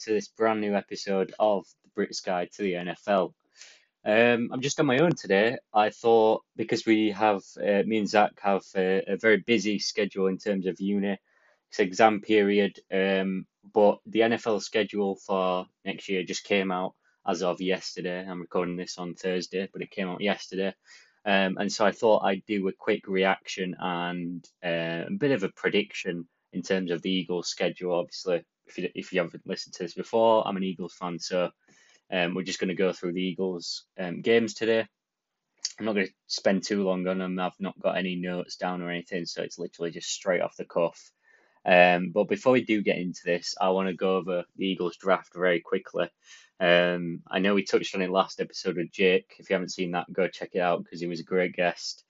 to this brand new episode of the Brits Guide to the NFL. Um, I'm just on my own today. I thought because we have uh, me and Zach have a, a, very busy schedule in terms of uni, it's exam period. Um, but the NFL schedule for next year just came out as of yesterday. I'm recording this on Thursday, but it came out yesterday. Um, and so I thought I'd do a quick reaction and uh, a bit of a prediction in terms of the Eagles' schedule. Obviously, if you, if you haven't listened to this before, I'm an Eagles fan, so um, we're just going to go through the Eagles um, games today. I'm not going to spend too long on them. I've not got any notes down or anything, so it's literally just straight off the cuff. Um, but before we do get into this, I want to go over the Eagles draft very quickly. Um, I know we touched on it last episode with Jake. If you haven't seen that, go check it out because he was a great guest.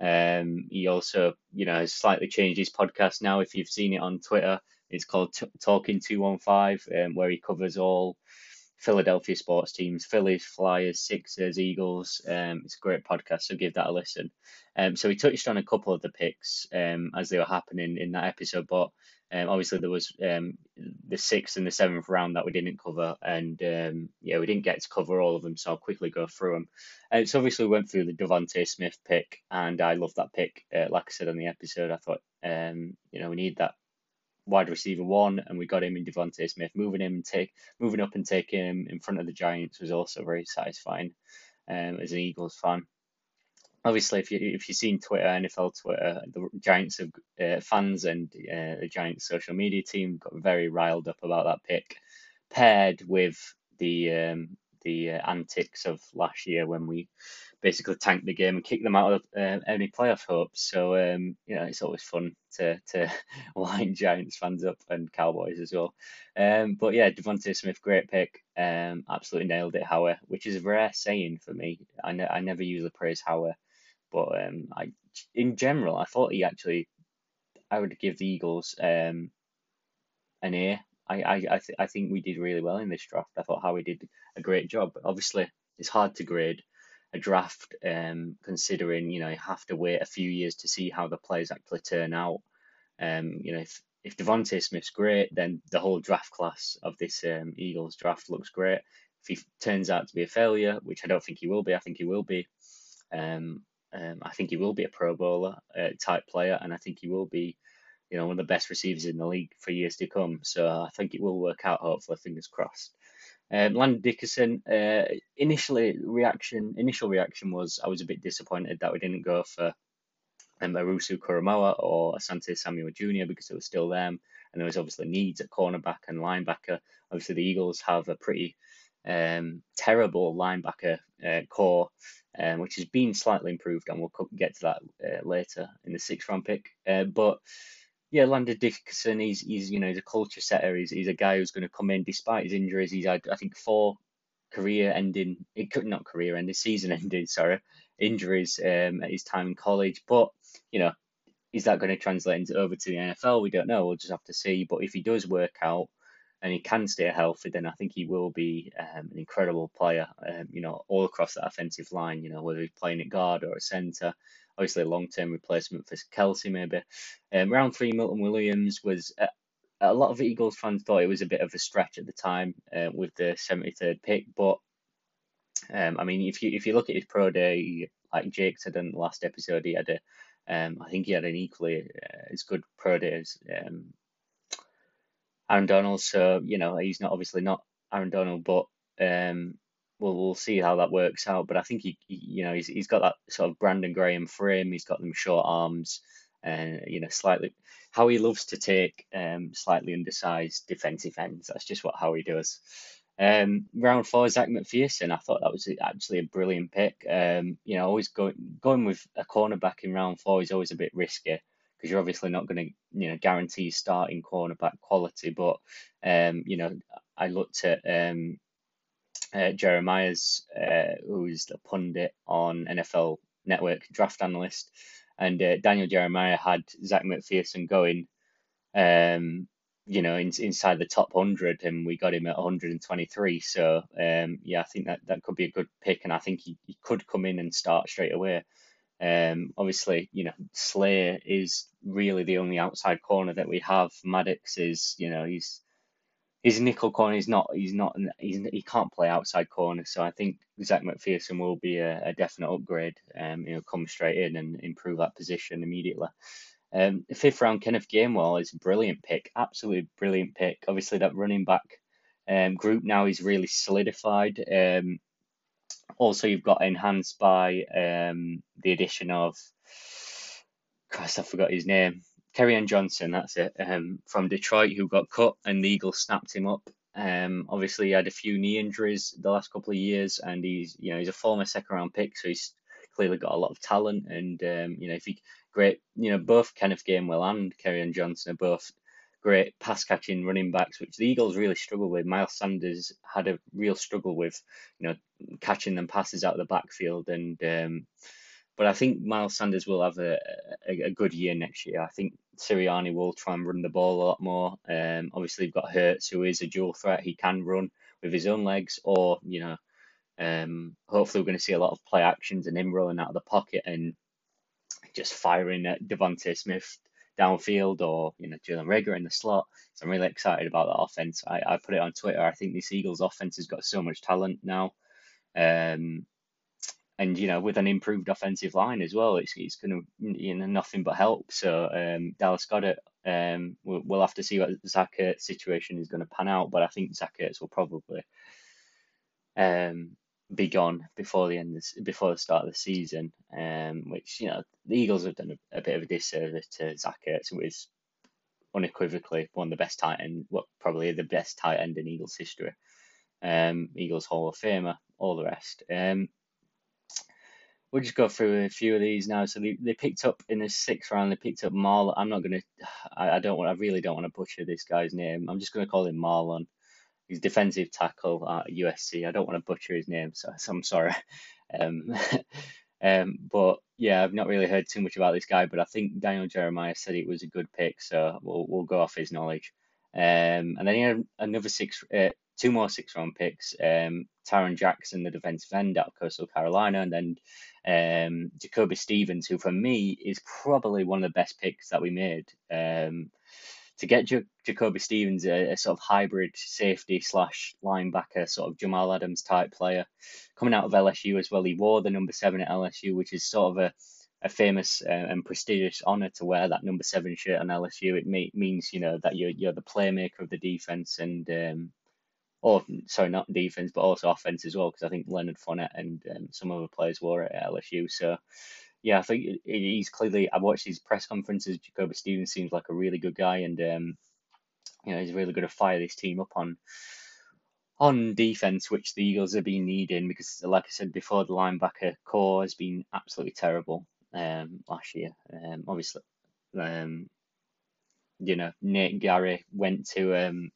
Um, he also, you know, has slightly changed his podcast now. If you've seen it on Twitter, it's called T- Talking Two One Five, um, where he covers all Philadelphia sports teams, Phillies, Flyers, Sixers, Eagles. Um, it's a great podcast, so give that a listen. Um, so we touched on a couple of the picks um, as they were happening in that episode, but um, obviously there was um, the sixth and the seventh round that we didn't cover, and um, yeah, we didn't get to cover all of them, so I'll quickly go through them. Uh, so obviously we went through the DeVonta Smith pick, and I love that pick. Uh, like I said on the episode, I thought um, you know we need that wide receiver one, and we got him in DeVonta Smith. Moving him and take moving up and taking him in front of the Giants was also very satisfying um, as an Eagles fan. Obviously, if you if you've seen Twitter, NFL Twitter, the Giants have, uh, fans and uh, the Giants social media team got very riled up about that pick, paired with the um, the uh, antics of last year when we basically tank the game and kick them out of uh, any playoff hopes. So um, you know, it's always fun to to wind Giants fans up and Cowboys as well. Um, but yeah, DeVonta Smith, great pick. Um, absolutely nailed it, Howie, which is a rare saying for me. I, ne- I never usually praise Howie, but um, I in general I thought he actually I would give the Eagles um an A. I I I, th- I think we did really well in this draft. I thought Howie did a great job. Obviously, it's hard to grade a draft, um, considering you know you have to wait a few years to see how the players actually turn out. Um, you know, if if DeVonta Smith's great, then the whole draft class of this um, Eagles draft looks great. If he turns out to be a failure, which I don't think he will be, I think he will be. Um, um, I think he will be a Pro Bowler uh, type player, and I think he will be, you know, one of the best receivers in the league for years to come. So I think it will work out. Hopefully, fingers crossed. Um, Landon Dickerson, uh, initially reaction, initial reaction was I was a bit disappointed that we didn't go for um, Owusu Koramoah or Asante Samuel Jr. because it was still them, and there was obviously needs at cornerback and linebacker. Obviously, the Eagles have a pretty um, terrible linebacker uh, corps, um, which has been slightly improved, and we'll get to that uh, later in the sixth round pick. Uh, but yeah, Landon Dickerson, he's he's you know he's a culture setter. He's he's a guy who's going to come in despite his injuries. He's had I think four career ending, it could not career ending, season ending, sorry, injuries um, at his time in college. But you know, is that going to translate into over to the NFL? We don't know. We'll just have to see. But if he does work out and he can stay healthy, then I think he will be um, an incredible player. Um, you know, all across that offensive line. You know, whether he's playing at guard or at centre obviously a long term replacement for Kelce, maybe. Um, round three, Milton Williams was uh, a lot of Eagles fans thought it was a bit of a stretch at the time uh, with the 73rd pick, but um, I mean, if you if you look at his pro day, like Jake said in the last episode, he had a, um, I think he had an equally uh, as good pro day as um, Aaron Donald. So you know, he's not obviously not Aaron Donald, but um, we'll we'll see how that works out. But I think he, he, you know he's he's got that sort of Brandon Graham frame. He's got them short arms and you know slightly how he loves to take um slightly undersized defensive ends. That's just what how he does. Um, round four, Zach McPhearson. I thought that was actually a brilliant pick. Um, you know, always going going with a cornerback in round four is always a bit risky because you're obviously not going to you know guarantee starting cornerback quality. But um, you know, I looked at um uh, Jeremiah's, uh, who's the pundit on NFL Network draft analyst, and uh, Daniel Jeremiah had Zach McPhearson going, um, you know, in, inside the top 100, and we got him at 123. So, um, yeah, I think that, that could be a good pick, and I think he, he could come in and start straight away. Um, obviously, you know, Slay is really the only outside corner that we have. Maddox is, you know, he's his nickel corner is not he's not he's, he can't play outside corner so I think Zach McPhearson will be a, a definite upgrade um you know come straight in and improve that position immediately. Um fifth round Kenneth Gainwell is a brilliant pick absolutely brilliant pick. Obviously that running back um group now is really solidified. Um also you've got enhanced by um the addition of Christ I forgot his name Kerryon Johnson, that's it, um, from Detroit, who got cut, and the Eagles snapped him up. Um, obviously, he had a few knee injuries the last couple of years, and he's you know he's a former second round pick, so he's clearly got a lot of talent. And um, you know if he great, you know both Kenneth Gainwell and Kerryon Johnson are both great pass catching running backs, which the Eagles really struggle with. Miles Sanders had a real struggle with, you know, catching them passes out of the backfield, and um, but I think Miles Sanders will have a, a, a, good year next year. I think Sirianni will try and run the ball a lot more. Um, obviously, you've got Hurts, who is a dual threat. He can run with his own legs, or, you know, um, hopefully we're going to see a lot of play actions and him rolling out of the pocket and just firing at DeVonta Smith downfield or, you know, Jalen Reagor in the slot. So I'm really excited about that offense. I, I put it on Twitter. I think this Eagles offense has got so much talent now. Um, and you know with an improved offensive line as well, it's it's going to you know nothing but help. So um, Dallas Goedert, um, we'll, we'll have to see what Zach Ertz situation is going to pan out, but I think Zach Ertz will probably um be gone before the end of, before the start of the season. Um, which you know the Eagles have done a, a bit of a disservice to Zach Ertz, who is unequivocally one of the best tight end, what probably the best tight end in Eagles history. Um, Eagles Hall of Famer, all the rest. Um, we'll just go through a few of these now. So they, they picked up in the sixth round. They picked up Marlon. I'm not gonna. I, I don't want. I really don't want to butcher this guy's name. I'm just gonna call him Marlon. He's defensive tackle at USC. I don't want to butcher his name, so, so I'm sorry. Um, um, but yeah, I've not really heard too much about this guy. But I think Daniel Jeremiah said it was a good pick, so we'll we'll go off his knowledge. Um, and then he had another six, uh, two more six round picks. Um, Tarron Jackson, the defensive end out of Coastal Carolina, and then um, Jacoby Stevens, who for me is probably one of the best picks that we made. Um, to get J- Jacoby Stevens, a, a, sort of hybrid safety slash linebacker, sort of Jamal Adams type player, coming out of LSU as well. He wore the number seven at LSU, which is sort of a, a famous uh, and prestigious honor to wear that number seven shirt on LSU. It may, means you know that you're you're the playmaker of the defense and um, or sorry, not defense, but also offense as well, because I think Leonard Fournette and um, some other players were at LSU. So, yeah, I think he's clearly. I watched his press conferences. Jacoby Stevens seems like a really good guy, and um, you know he's really going to fire this team up on on defense, which the Eagles have been needing because, like I said before, the linebacker corps has been absolutely terrible um, last year. Um, obviously, um, you know Nate Gerry went to um,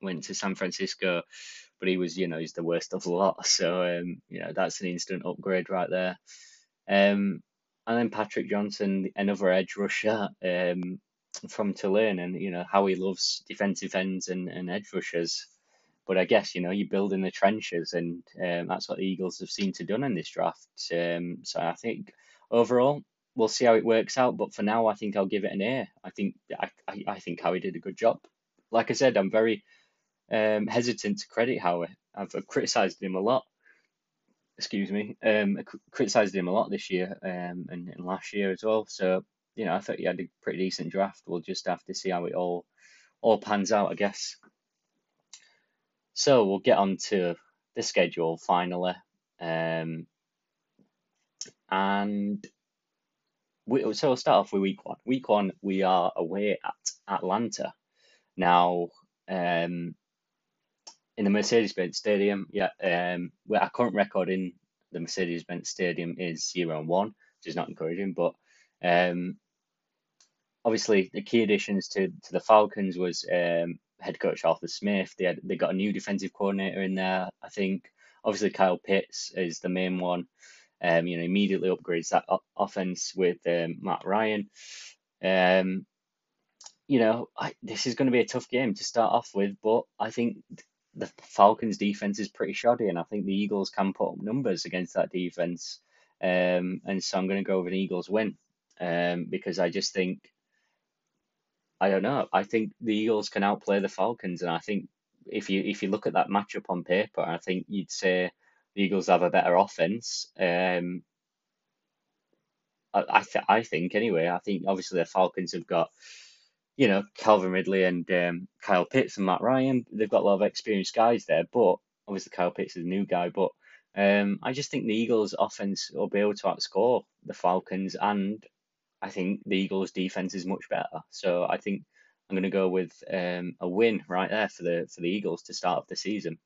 went to San Francisco, but he was, you know, he's the worst of the lot. So, um, you know, that's an instant upgrade right there. Um, and then Patrick Johnson, another edge rusher um, from Tulane, and you know how he loves defensive ends and, and edge rushers. But I guess you know you build in the trenches, and um, that's what the Eagles have seemed to done in this draft. Um, so I think overall we'll see how it works out. But for now, I think I'll give it an A. I think I, I, I think Howie did a good job. Like I said, I'm very um, hesitant to credit Howie. I've criticised him a lot. Excuse me. Um, criticised him a lot this year um, and, and last year as well. So you know, I thought he had a pretty decent draft. We'll just have to see how it all all pans out, I guess. So we'll get on to the schedule finally. Um, and we, so we'll start off with week one. Week one, we are away at Atlanta. Now, um, in the Mercedes-Benz Stadium. Yeah, um, well, our current record in the Mercedes-Benz Stadium is zero and one, which is not encouraging. But um, obviously, the key additions to to the Falcons was um, head coach Arthur Smith. They had they got a new defensive coordinator in there. I think obviously Kyle Pitts is the main one. Um, you know, immediately upgrades that offense with um, Matt Ryan. Um, you know, I, this is going to be a tough game to start off with, but I think the Falcons' defense is pretty shoddy, and I think the Eagles can put up numbers against that defense. Um, and so I'm going to go with an Eagles win um, because I just think I don't know. I think the Eagles can outplay the Falcons, and I think if you if you look at that matchup on paper, I think you'd say the Eagles have a better offense. Um, I th I think anyway. I think obviously the Falcons have got you know Calvin Ridley and um, Kyle Pitts and Matt Ryan. They've got a lot of experienced guys there, but obviously Kyle Pitts is a new guy. But um, I just think the Eagles' offense will be able to outscore the Falcons, and I think the Eagles' defense is much better. So I think I'm going to go with um, a win right there for the for the Eagles to start off the season.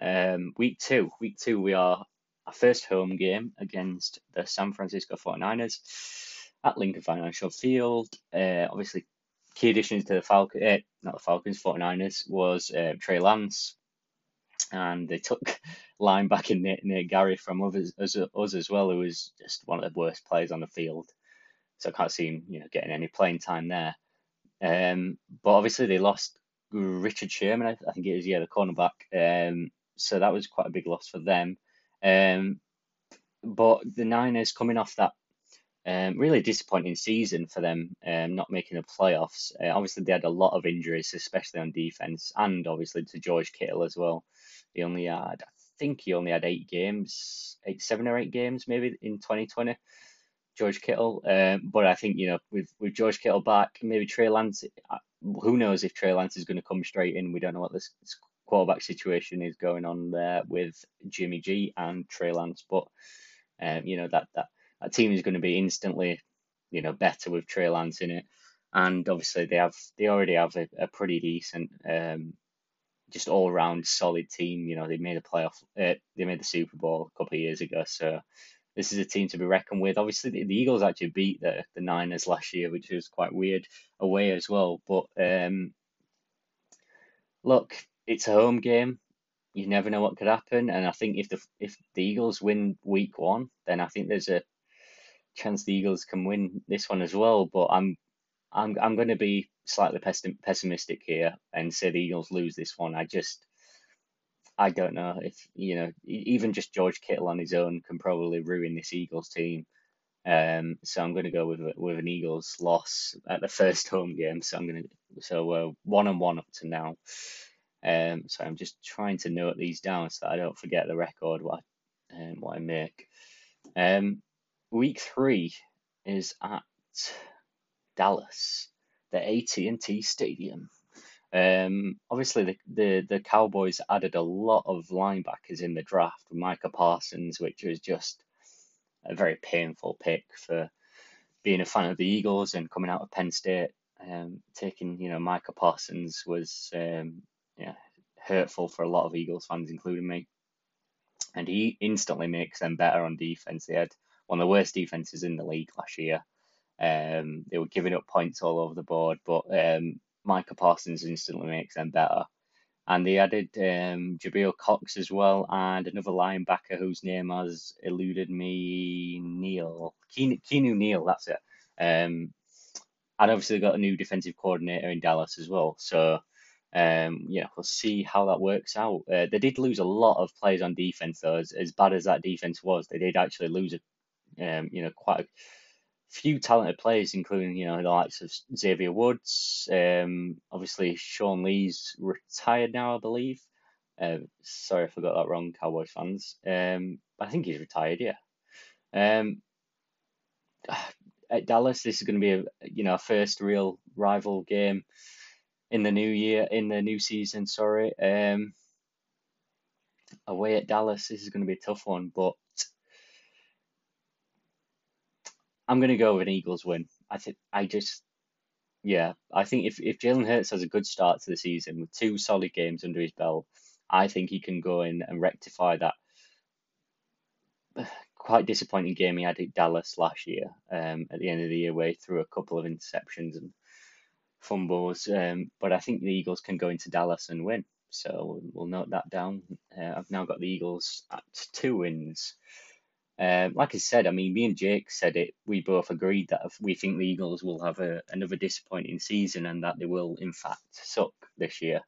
Um, week two, week two, we are our first home game against the San Francisco 49ers at Lincoln Financial Field. Uh, obviously, key additions to the Falcons, uh, not the Falcons, 49ers, was uh, Trey Lance, and they took linebacker Nate, Nate Gerry from others, us, us as well, who was just one of the worst players on the field. So I can't see him, you know, getting any playing time there. Um, but obviously they lost Richard Sherman, I, I think it is, yeah, the cornerback. Um, so that was quite a big loss for them. Um, but the Niners coming off that um, really disappointing season for them, um, not making the playoffs. Uh, obviously, they had a lot of injuries, especially on defense, and obviously to George Kittle as well. He only had, I think, he only had eight games, eight, seven or eight games maybe in 2020. George Kittle, um, but I think you know with with George Kittle back, maybe Trey Lance. Uh, who knows if Trey Lance is going to come straight in? We don't know what this quarterback situation is going on there with Jimmy G and Trey Lance, but um, you know that that that team is going to be instantly, you know, better with Trey Lance in it, and obviously they have they already have a, a pretty decent, um, just all round solid team. You know, they made a playoff, uh, they made the Super Bowl a couple of years ago, so this is a team to be reckoned with. Obviously, the, the Eagles actually beat the the Niners last year, which was quite weird away as well. But um, look, it's a home game. You never know what could happen, and I think if the if the Eagles win Week One, then I think there's a chance the Eagles can win this one as well. But I'm I'm I'm going to be slightly pessimistic here and say the Eagles lose this one. I just I don't know if you know even just George Kittle on his own can probably ruin this Eagles team. Um, so I'm going to go with with an Eagles loss at the first home game. So I'm going to so uh, one and one up to now. Um, so I'm just trying to note these down so that I don't forget the record what I, um, what I make. Um, week three is at Dallas, the AT&T Stadium. Um, obviously, the, the, the Cowboys added a lot of linebackers in the draft Micah Parsons, which was just a very painful pick for being a fan of the Eagles and coming out of Penn State. Um, taking you know Micah Parsons was um, yeah hurtful for a lot of Eagles fans, including me. And he instantly makes them better on defense. They had one of the worst defenses in the league last year. Um, they were giving up points all over the board, but um, Micah Parsons instantly makes them better. And they added um, Jabril Cox as well, and another linebacker whose name has eluded me, Neil Keanu Neal, that's it. Um, and obviously they've got a new defensive coordinator in Dallas as well. So, um, yeah, we'll see how that works out. Uh, they did lose a lot of players on defense, though. As, as bad as that defense was, they did actually lose, a, um, you know, quite a few talented players, including you know the likes of Xavier Woods. Um, obviously Sean Lee's retired now, I believe. Uh, sorry, if I got that wrong, Cowboys fans. Um, I think he's retired. Yeah. Um, at Dallas, this is going to be a you know first real rival game in the new year, in the new season. Sorry. Um, away at Dallas, this is going to be a tough one, but I'm going to go with an Eagles win. I think I just, yeah, I think if if Jalen Hurts has a good start to the season with two solid games under his belt, I think he can go in and rectify that quite disappointing game he had at Dallas last year. Um, at the end of the year, where he threw a couple of interceptions and fumbles. Um, but I think the Eagles can go into Dallas and win. So we'll note that down. Uh, I've now got the Eagles at two wins. Um, like I said, I mean, me and Jake said it. We both agreed that we think the Eagles will have a, another disappointing season and that they will, in fact, suck this year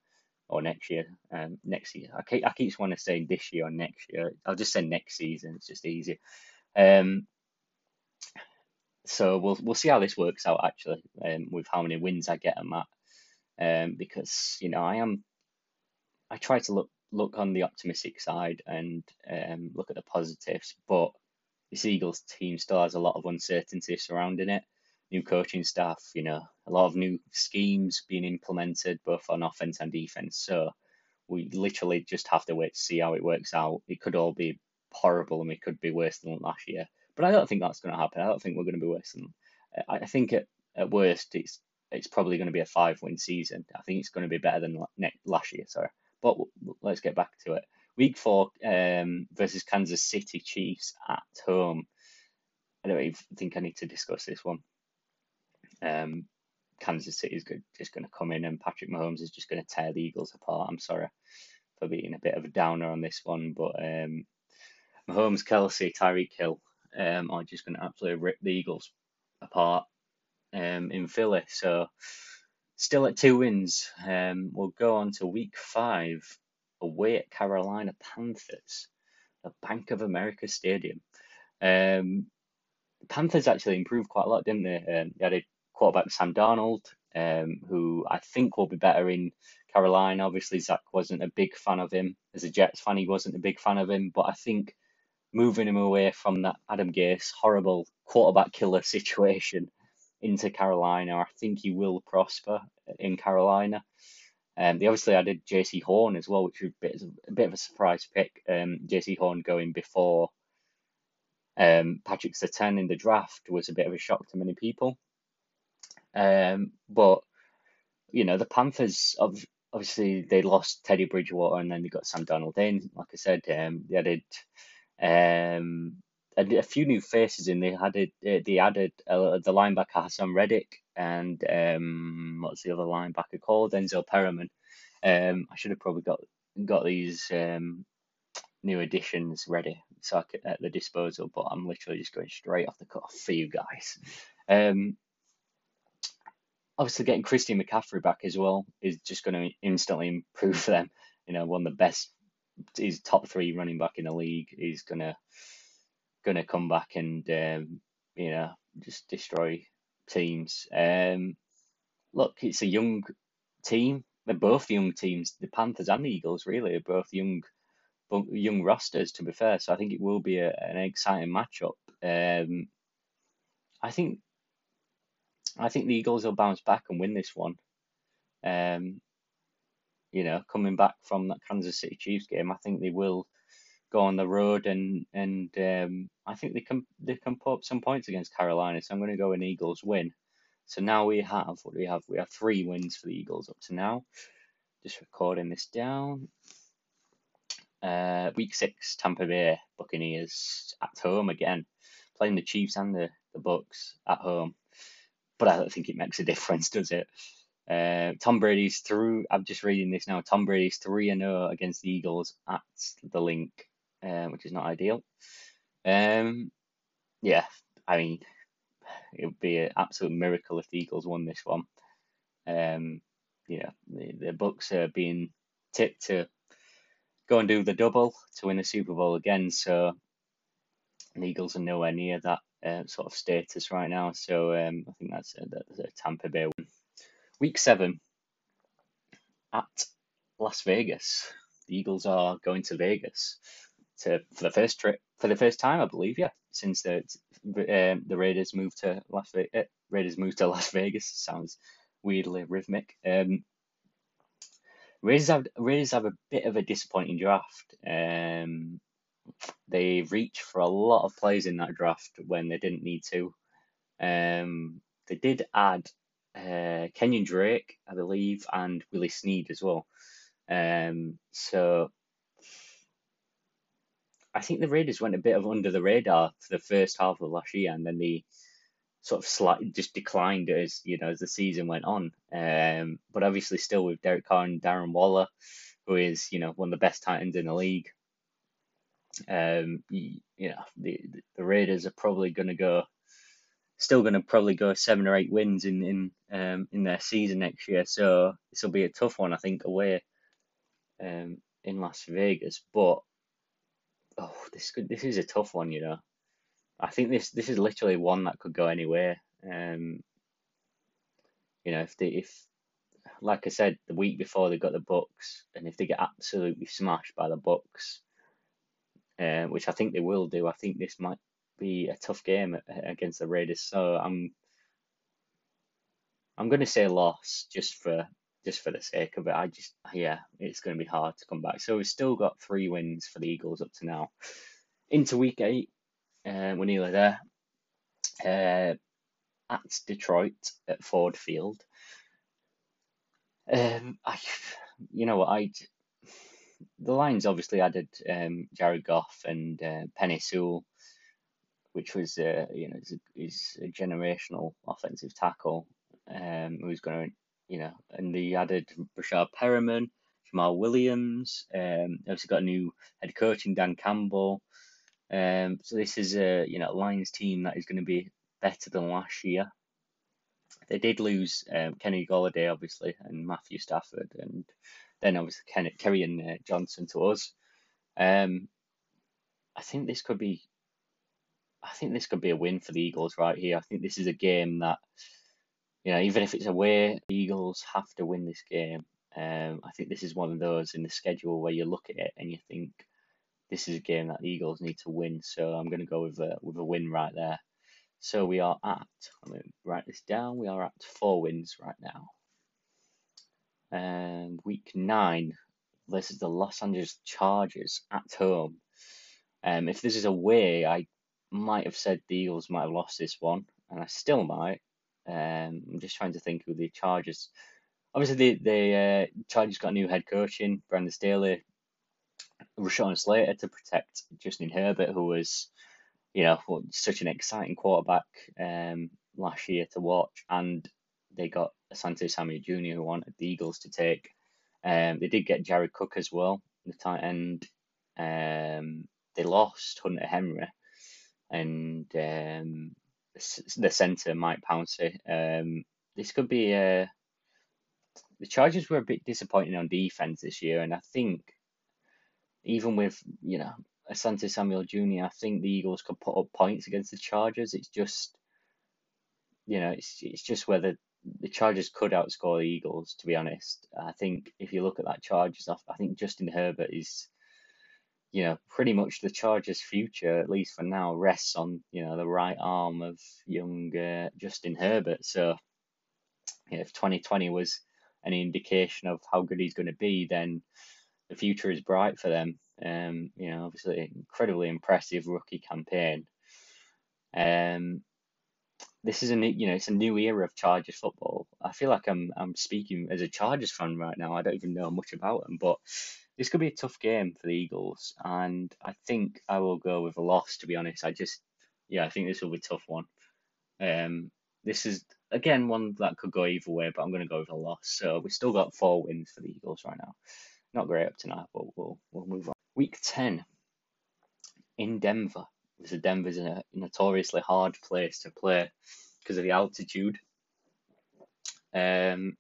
or next year. Um, next year, I keep I keep wanting to say this year or next year. I'll just say next season. It's just easier. Um, so we'll we'll see how this works out actually, um, with how many wins I get on that. Um, because you know I am, I try to look look on the optimistic side and um, look at the positives, but this Eagles team still has a lot of uncertainty surrounding it. New coaching staff, you know, a lot of new schemes being implemented both on offense and defense. So we literally just have to wait to see how it works out. It could all be horrible and we could be worse than last year. But I don't think that's going to happen. I don't think we're going to be worse than. I think at, at worst it's it's probably going to be a five win season. I think it's going to be better than last year. Sorry, but let's get back to it. Week four um, versus Kansas City Chiefs at home. I don't even think I need to discuss this one. Um, Kansas City is just going to come in and Patrick Mahomes is just going to tear the Eagles apart. I'm sorry for being a bit of a downer on this one, but um, Mahomes, Kelce, Tyreek Hill um, are just going to absolutely rip the Eagles apart um, in Philly. So still at two wins. Um, we'll go on to week five away at Carolina Panthers, the Bank of America Stadium. Um, Panthers actually improved quite a lot, didn't they? Um, they had a quarterback Sam Darnold, um, who I think will be better in Carolina. Obviously, Zach wasn't a big fan of him. As a Jets fan, he wasn't a big fan of him, but I think moving him away from that Adam Gase horrible quarterback killer situation into Carolina, I think he will prosper in Carolina. Um, they obviously added Jaycee Horn as well, which was a bit, a bit of a surprise pick. Um, Jaycee Horn going before um, Patrick Surtain in the draft was a bit of a shock to many people. Um, but you know the Panthers, obviously they lost Teddy Bridgewater and then they got Sam Darnold in. Like I said, um, they added um, a, a few new faces in. They added they added uh, the linebacker Haason Reddick and um, what's the other linebacker called Denzel Perryman. Um, I should have probably got got these um, new additions ready so I could, at the disposal, but I'm literally just going straight off the cuff for you guys. Um, obviously, getting Christian McCaffrey back as well is just going to instantly improve them. You know, one of the best, he's top three running back in the league. He's gonna gonna come back and um, you know just destroy teams. Um, look, it's a young team. They're both young teams. The Panthers and the Eagles really are both young young rosters. To be fair, so I think it will be a, an exciting matchup. Um, I think I think the Eagles will bounce back and win this one. Um, you know, coming back from that Kansas City Chiefs game, I think they will go on the road and and um, I think they can they can put up some points against Carolina. So I'm going to go an Eagles win. So now we have what do we have? We have three wins for the Eagles up to now. Just recording this down. Uh, week six, Tampa Bay Buccaneers at home again, playing the Chiefs and the, the Bucs at home. But I don't think it makes a difference, does it? Uh, Tom Brady's through. I'm just reading this now. Tom Brady's three and zero against the Eagles at the Linc, uh, which is not ideal. Um, yeah, I mean, it would be an absolute miracle if the Eagles won this one. Um, you know, the, the are being tipped to go and do the double to win the Super Bowl again. So the Eagles are nowhere near that uh, sort of status right now. So um, I think that's a, that's a Tampa Bay win. Week seven at Las Vegas. The Eagles are going to Vegas to for the first trip for the first time, I believe. Yeah, since the um, the Raiders moved to Las Vegas. Uh, Raiders moved to Las Vegas. Sounds weirdly rhythmic. Um, Raiders have Raiders have a bit of a disappointing draft. Um, they reached for a lot of players in that draft when they didn't need to. Um, they did add uh, Kenyan Drake, I believe, and Willie Snead as well. Um, so I think the Raiders went a bit of under the radar for the first half of last year, and then they sort of slightly just declined as you know as the season went on. Um, but obviously still with Derek Carr and Darren Waller, who is you know one of the best tight ends in the league. Um, you, you know the the Raiders are probably going to go, still going to probably go seven or eight wins in in um in their season next year. So this will be a tough one, I think, away, um, in Las Vegas. But oh, this could this is a tough one, you know. I think this this is literally one that could go anywhere. Um, you know, if they if like I said the week before they got the Bucs, and if they get absolutely smashed by the Bucs, uh, which I think they will do, I think this might be a tough game against the Raiders. So I'm I'm going to say loss just for just for the sake of it. I just yeah, it's going to be hard to come back. So we've still got three wins for the Eagles up to now. Into week eight, uh, we're nearly there. Uh, at Detroit at Ford Field. Um, I, you know what I, the Lions obviously added um, Jared Goff and uh, Penei Sewell, which was uh, you know is a, is a generational offensive tackle um, who's going to you know, and they added Breshad Perriman, Jamaal Williams. Um, obviously got a new head coach in Dan Campbell. Um, so this is a you know Lions team that is going to be better than last year. They did lose um, Kenny Golladay obviously and Matthew Stafford, and then obviously Ken, Kerryon uh, Johnson to us. Um, I think this could be. I think this could be a win for the Eagles right here. I think this is a game that you know, even if it's away, Eagles have to win this game. Um, I think this is one of those in the schedule where you look at it and you think this is a game that Eagles need to win. So I'm going to go with a with a win right there. So we are at. I'm going to write this down. We are at four wins right now. And week nine, this is the Los Angeles Chargers at home. Um, if this is away, I might have said the Eagles might have lost this one, and I still might. Um, I'm just trying to think who the Chargers. Obviously, the the uh, Chargers got a new head coach in Brandon Staley, Rashawn Slater to protect Justin Herbert, who was, you know, such an exciting quarterback um, last year to watch, and they got Asante Samuel Jr. who wanted the Eagles to take. Um, they did get Jared Cook as well, the tight end. Um, they lost Hunter Henry, and um, the centre Mike Pouncey. Um, this could be a. Uh, the Chargers were a bit disappointing on defense this year, and I think even with you know Asante Samuel Jr., I think the Eagles could put up points against the Chargers. It's just you know it's it's just whether the Chargers could outscore the Eagles. To be honest, I think if you look at that Chargers, I think Justin Herbert is you know, pretty much the Chargers' future, at least for now, rests on you know the right arm of young uh, Justin Herbert. So, if 2020 was any indication of how good he's going to be, then the future is bright for them. Um, you know, obviously, incredibly impressive rookie campaign. Um, this is a new, you know, it's a new era of Chargers football. I feel like I'm I'm speaking as a Chargers fan right now. I don't even know much about them, but this could be a tough game for the Eagles, and I think I will go with a loss. To be honest, I just yeah, I think this will be a tough one. Um, this is again one that could go either way, but I'm going to go with a loss. So we've still got four wins for the Eagles right now. Not great up to now, but we'll we'll move on. Week ten in Denver. So Denver's a notoriously hard place to play because of the altitude. Um,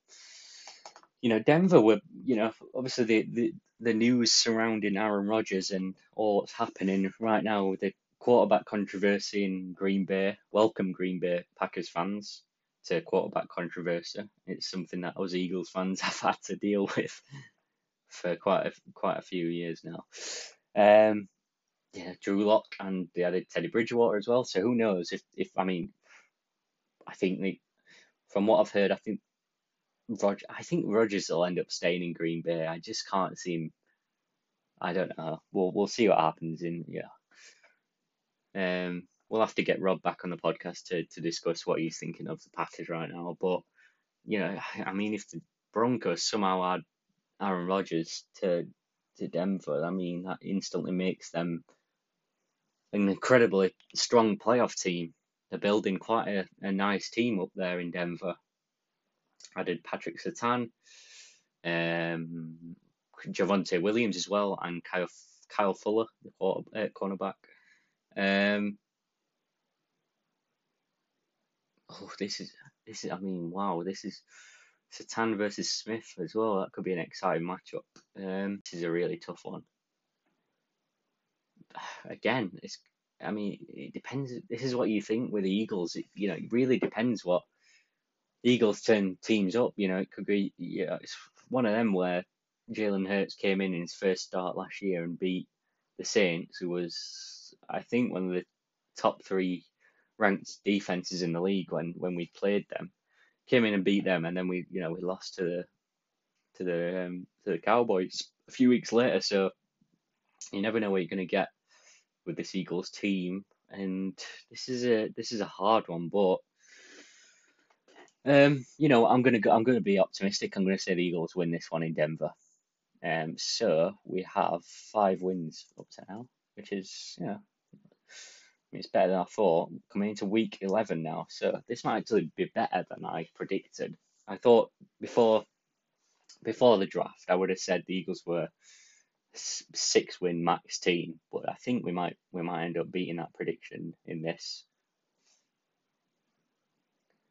you know, Denver were, you know, obviously the, the, the news surrounding Aaron Rodgers and all that's happening right now with the quarterback controversy in Green Bay. Welcome, Green Bay Packers fans, to quarterback controversy. It's something that us Eagles fans have had to deal with for quite a, quite a few years now. Um, yeah, Drew Lock and they added Teddy Bridgewater as well. So who knows if, if I mean, I think they, from what I've heard, I think Roger, I think Rodgers will end up staying in Green Bay. I just can't see him. I don't know. We'll we'll see what happens in yeah. Um, we'll have to get Rob back on the podcast to to discuss what he's thinking of the Packers right now. But you know, I mean, if the Broncos somehow add Aaron Rodgers to to Denver, I mean that instantly makes them an incredibly strong playoff team. They're building quite a, a nice team up there in Denver. Did Patrick Surtain, um, Javonte Williams as well, and Kyle Kyle Fuller, the quarter, uh, cornerback. Um, oh, this is this is. I mean, wow, this is Surtain versus Smith as well. That could be an exciting matchup. Um, this is a really tough one. Again, it's I mean, it depends. This is what you think with the Eagles. It, you know, it really depends what Eagles turn teams up. You know, it could be. Yeah, it's one of them where Jalen Hurts came in in his first start last year and beat the Saints, who was, I think, one of the top three ranked defenses in the league when when we played them. Came in and beat them, and then we, you know, we lost to the to the um, to the Cowboys a few weeks later. So you never know what you're going to get with this Eagles team, and this is a this is a hard one, but. Um, you know, I'm gonna go, I'm gonna be optimistic. I'm gonna say the Eagles win this one in Denver. Um, so we have five wins up to now, which is you know, I mean, it's better than I thought. Coming into week 11 now, so this might actually be better than I predicted. I thought before before the draft, I would have said the Eagles were six win max team, but I think we might we might end up beating that prediction in this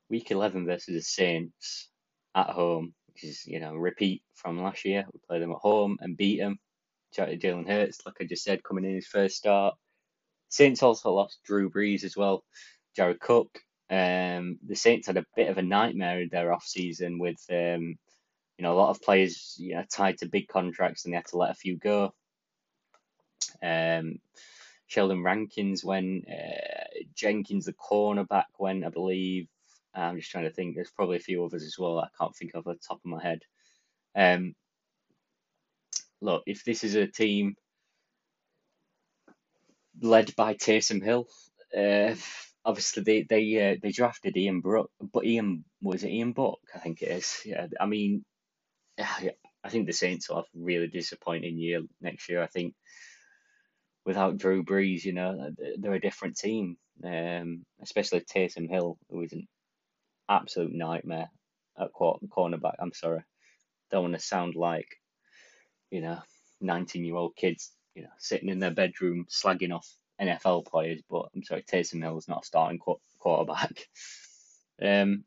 week 11 versus the Saints at home, which is you know repeat from last year. We play them at home and beat them. Jalen Hurts, like I just said, coming in his first start. Saints also lost Drew Brees as well, Jared Cook. Um, the Saints had a bit of a nightmare in their off season with um, you know, a lot of players you know tied to big contracts and they had to let a few go. Um, Sheldon Rankins when uh, Jenkins the cornerback went, I believe. I'm just trying to think. There's probably a few others as well. I can't think of the top of my head. Um, look, if this is a team led by Taysom Hill, uh, obviously they they uh, they drafted Ian Brook, but Ian was it Ian Book? I think it is. Yeah, I mean I think the Saints will have a really disappointing year next year. I think without Drew Brees, you know, they're a different team. Um, especially Taysom Hill, who is an absolute nightmare at cornerback. I'm sorry, don't want to sound like, you know, 19 year old kids, you know, sitting in their bedroom slagging off NFL players. But I'm sorry, Taysom Hill is not a starting quarterback. Um,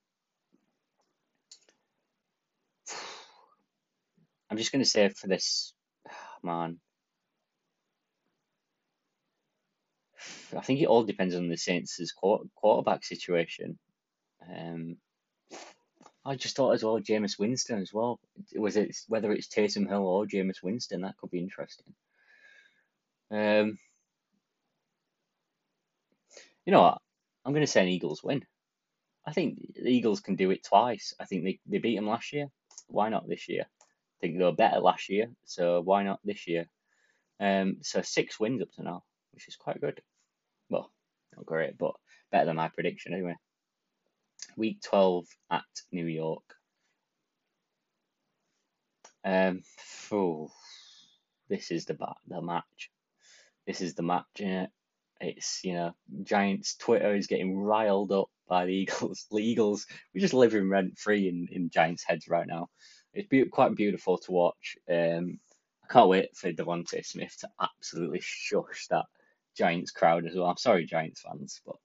I'm just going to say for this, man, I think it all depends on the Saints' quarterback situation. Um, I just thought as well, Jameis Winston as well. Was it whether it's Taysom Hill or Jameis Winston? That could be interesting. Um, you know what? I'm going to say an Eagles win. I think the Eagles can do it twice. I think they, they beat them last year. Why not this year? Think they were better last year, so why not this year? Um, so six wins up to now, which is quite good. Well, not great, but better than my prediction anyway. Week 12 at New York. Um, oh, this is the the match. This is the match. Yeah. It's you know Giants Twitter is getting riled up by the Eagles. The Eagles, we're just living rent free in in Giants heads right now it's be- quite beautiful to watch. Um, I can't wait for DeVonta Smith to absolutely shush that Giants crowd as well. I'm sorry, Giants fans, but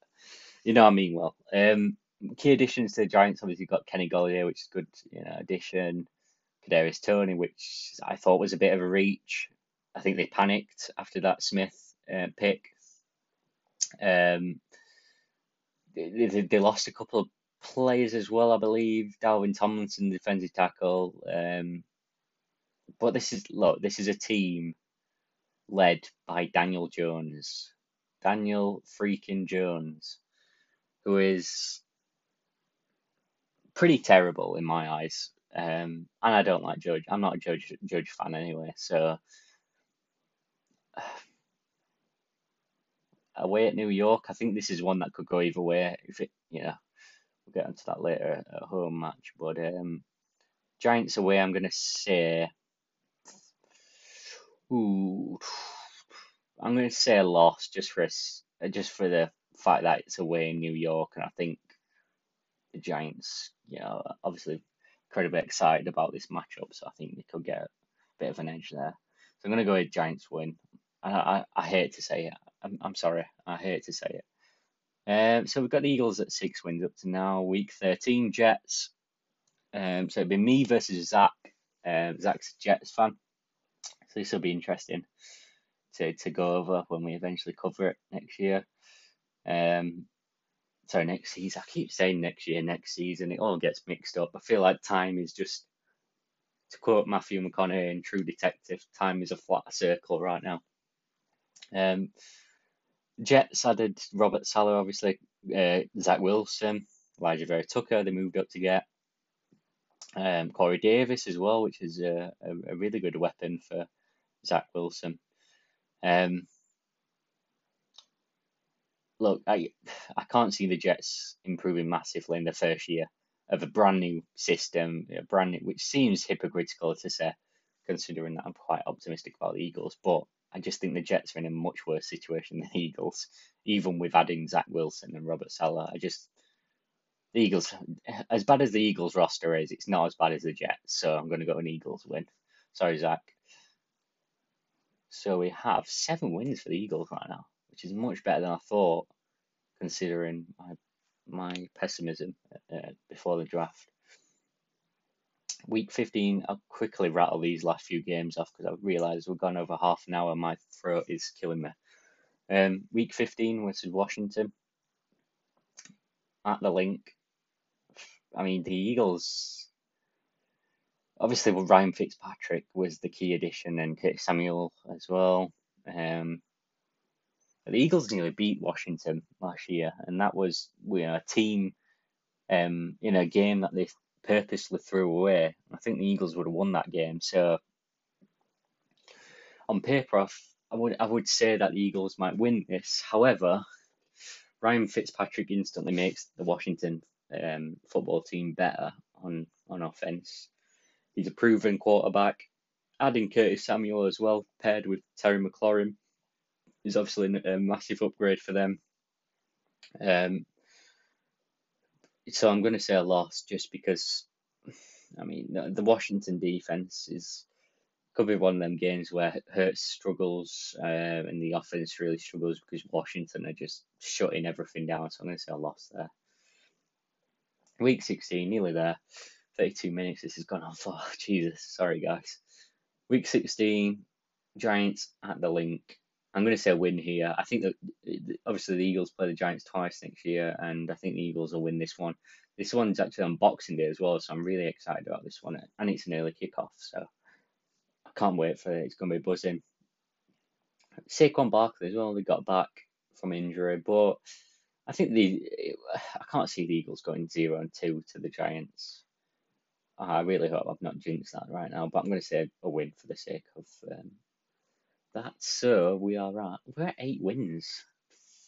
you know I mean well. Um, key additions to the Giants obviously got Kenny Golladay, which is good, you know, addition. Kadarius Toney, which I thought was a bit of a reach. I think they panicked after that Smith uh, pick. Um, they, they lost a couple of players as well, I believe. Dalvin Tomlinson, defensive tackle. Um, but this is look, this is a team led by Daniel Jones, Daniel freaking Jones, who is pretty terrible in my eyes. Um, and I don't like Judge. I'm not a Judge Judge fan anyway. So away at New York, I think this is one that could go either way. If it, you know, We'll get into that later at home match. But um, Giants away, I'm going to say. Ooh, I'm going to say a loss just for a, just for the fact that it's away in New York, and I think the Giants, you know, obviously incredibly excited about this matchup, so I think they could get a bit of an edge there. So I'm going to go with Giants win. I, I, I hate to say it. I'm, I'm sorry. I hate to say it. Um, so we've got the Eagles at six wins up to now. Week 13, Jets. Um, so it'll be me versus Zach. Um, Zach's a Jets fan. So this will be interesting. to, to go over when we eventually cover it next year. Um, sorry, next season. I keep saying next year, next season. It all gets mixed up. I feel like time is just, to quote Matthew McConaughey in True Detective, time is a flat circle right now. Um, Jets added Robert Saleh, obviously, uh, Zach Wilson, Elijah Vera-Tucker. They moved up to get um, Corey Davis as well, which is a, a, a really good weapon for Zach Wilson. Um, look, I I can't see the Jets improving massively in the first year of a brand new system, a brand new, which seems hypocritical to say, considering that I'm quite optimistic about the Eagles. But I just think the Jets are in a much worse situation than the Eagles, even with adding Zach Wilson and Robert Saleh. I just the Eagles, as bad as the Eagles roster is, it's not as bad as the Jets. So I'm going to go an Eagles win. Sorry, Zach. So we have seven wins for the Eagles right now, which is much better than I thought, considering my my pessimism uh, before the draft. Week 15, I'll quickly rattle these last few games off because I've realised we've gone over half an hour. My throat is killing me. Um, week 15 versus Washington at the Linc. I mean, the Eagles, obviously, well, Ryan Fitzpatrick was the key addition and Curtis Samuel as well. Um, the Eagles nearly beat Washington last year, and that was you know, a team um, in a game that they purposely threw away. I think the Eagles would have won that game. So on paper, I would I would say that the Eagles might win this. However, Ryan Fitzpatrick instantly makes the Washington um, football team better on on offense. He's a proven quarterback. Adding Curtis Samuel as well, paired with Terry McLaurin, is obviously a massive upgrade for them. Um, so I'm going to say a loss just because, I mean, the Washington defense is could be one of them games where Hurts struggles uh, and the offense really struggles because Washington are just shutting everything down. So I'm going to say a loss there. Week 16, nearly there. 32 minutes. This has gone on for. Jesus, sorry guys. Week 16, Giants at the Linc. I'm going to say a win here. I think that obviously the Eagles play the Giants twice next year, and I think the Eagles will win this one. This one's actually on Boxing Day as well, so I'm really excited about this one, and it's an early kickoff, so I can't wait for it. It's going to be buzzing. Saquon Barkley as well. They got back from injury, but I think the I can't see the Eagles going zero and two to the Giants. I really hope I've not jinxed that right now, but I'm going to say a win for the sake of um, that. So we are at we're at eight wins.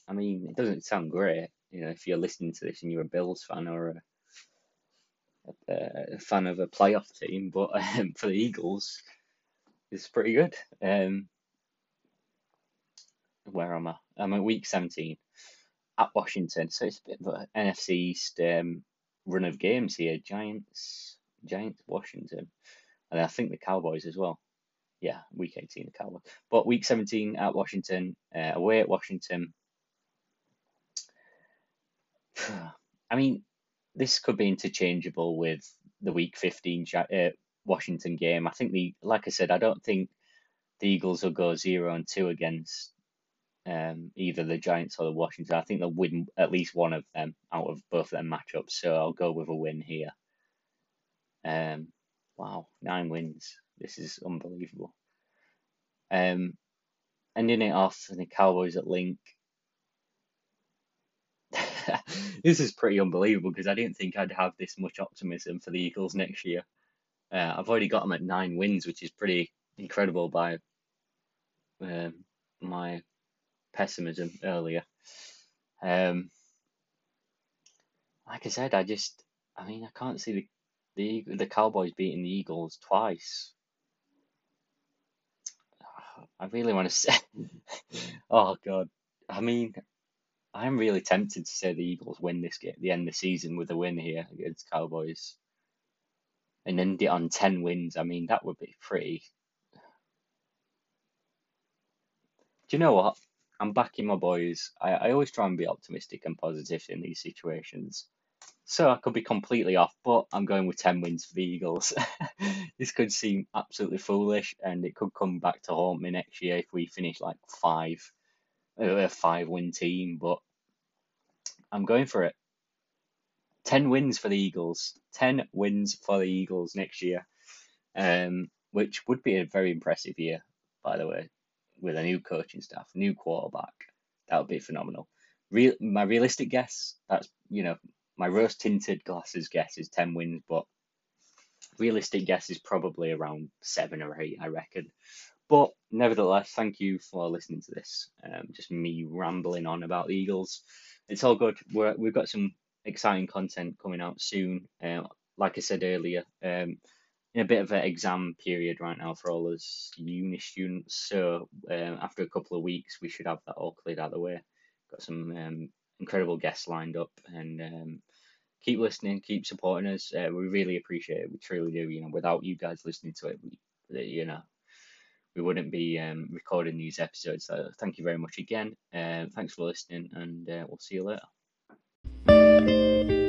I mean, it doesn't sound great, you know, if you're listening to this and you're a Bills fan or a, a, a fan of a playoff team, but um, for the Eagles, it's pretty good. Um, where am I? I'm at week 17 at Washington, so it's a bit of an NFC East um, run of games here. Giants, Giants, Washington, and I think the Cowboys as well. Yeah, week 18 the Cowboys, but week 17 at Washington, uh, away at Washington. I mean, this could be interchangeable with the week 15 uh, Washington game. I think the, like I said, I don't think the Eagles will go zero and two against um, either the Giants or the Washington. I think they'll win at least one of them out of both of their matchups. So I'll go with a win here. Um, wow, nine wins. This is unbelievable. Um, ending it off in the Cowboys at Linc. this is pretty unbelievable because I didn't think I'd have this much optimism for the Eagles next year. Uh, I've already got them at nine wins, which is pretty incredible by um, my pessimism earlier. Um, like I said, I just, I mean, I can't see the the the Cowboys beating the Eagles twice. I really want to say, oh God, I mean, I'm really tempted to say the Eagles win this game, the end of the season with a win here against Cowboys, and end it on ten wins. I mean, that would be pretty. Do you know what? I'm backing my boys. I, I always try and be optimistic and positive in these situations. So I could be completely off, but I'm going with 10 wins for the Eagles. This could seem absolutely foolish, and it could come back to haunt me next year if we finish like five, a five win team, but I'm going for it. 10 wins for the Eagles. 10 wins for the Eagles next year, um, which would be a very impressive year, by the way, with a new coaching staff, new quarterback. That would be phenomenal. Real, my realistic guess, that's, you know, my rose tinted glasses guess is 10 wins, but realistic guess is probably around seven or eight, I reckon. But nevertheless, thank you for listening to this. Um, just me rambling on about the Eagles. It's all good. We're, we've got some exciting content coming out soon. Uh, like I said earlier, um, in a bit of an exam period right now for all us uni students. So um, after a couple of weeks, we should have that all cleared out of the way. Got some um, incredible guests lined up, and um, keep listening, keep supporting us. Uh, we really appreciate it. We truly do. You know, without you guys listening to it, we, you know, we wouldn't be um, recording these episodes. So thank you very much again. Uh, thanks for listening, and uh, we'll see you later.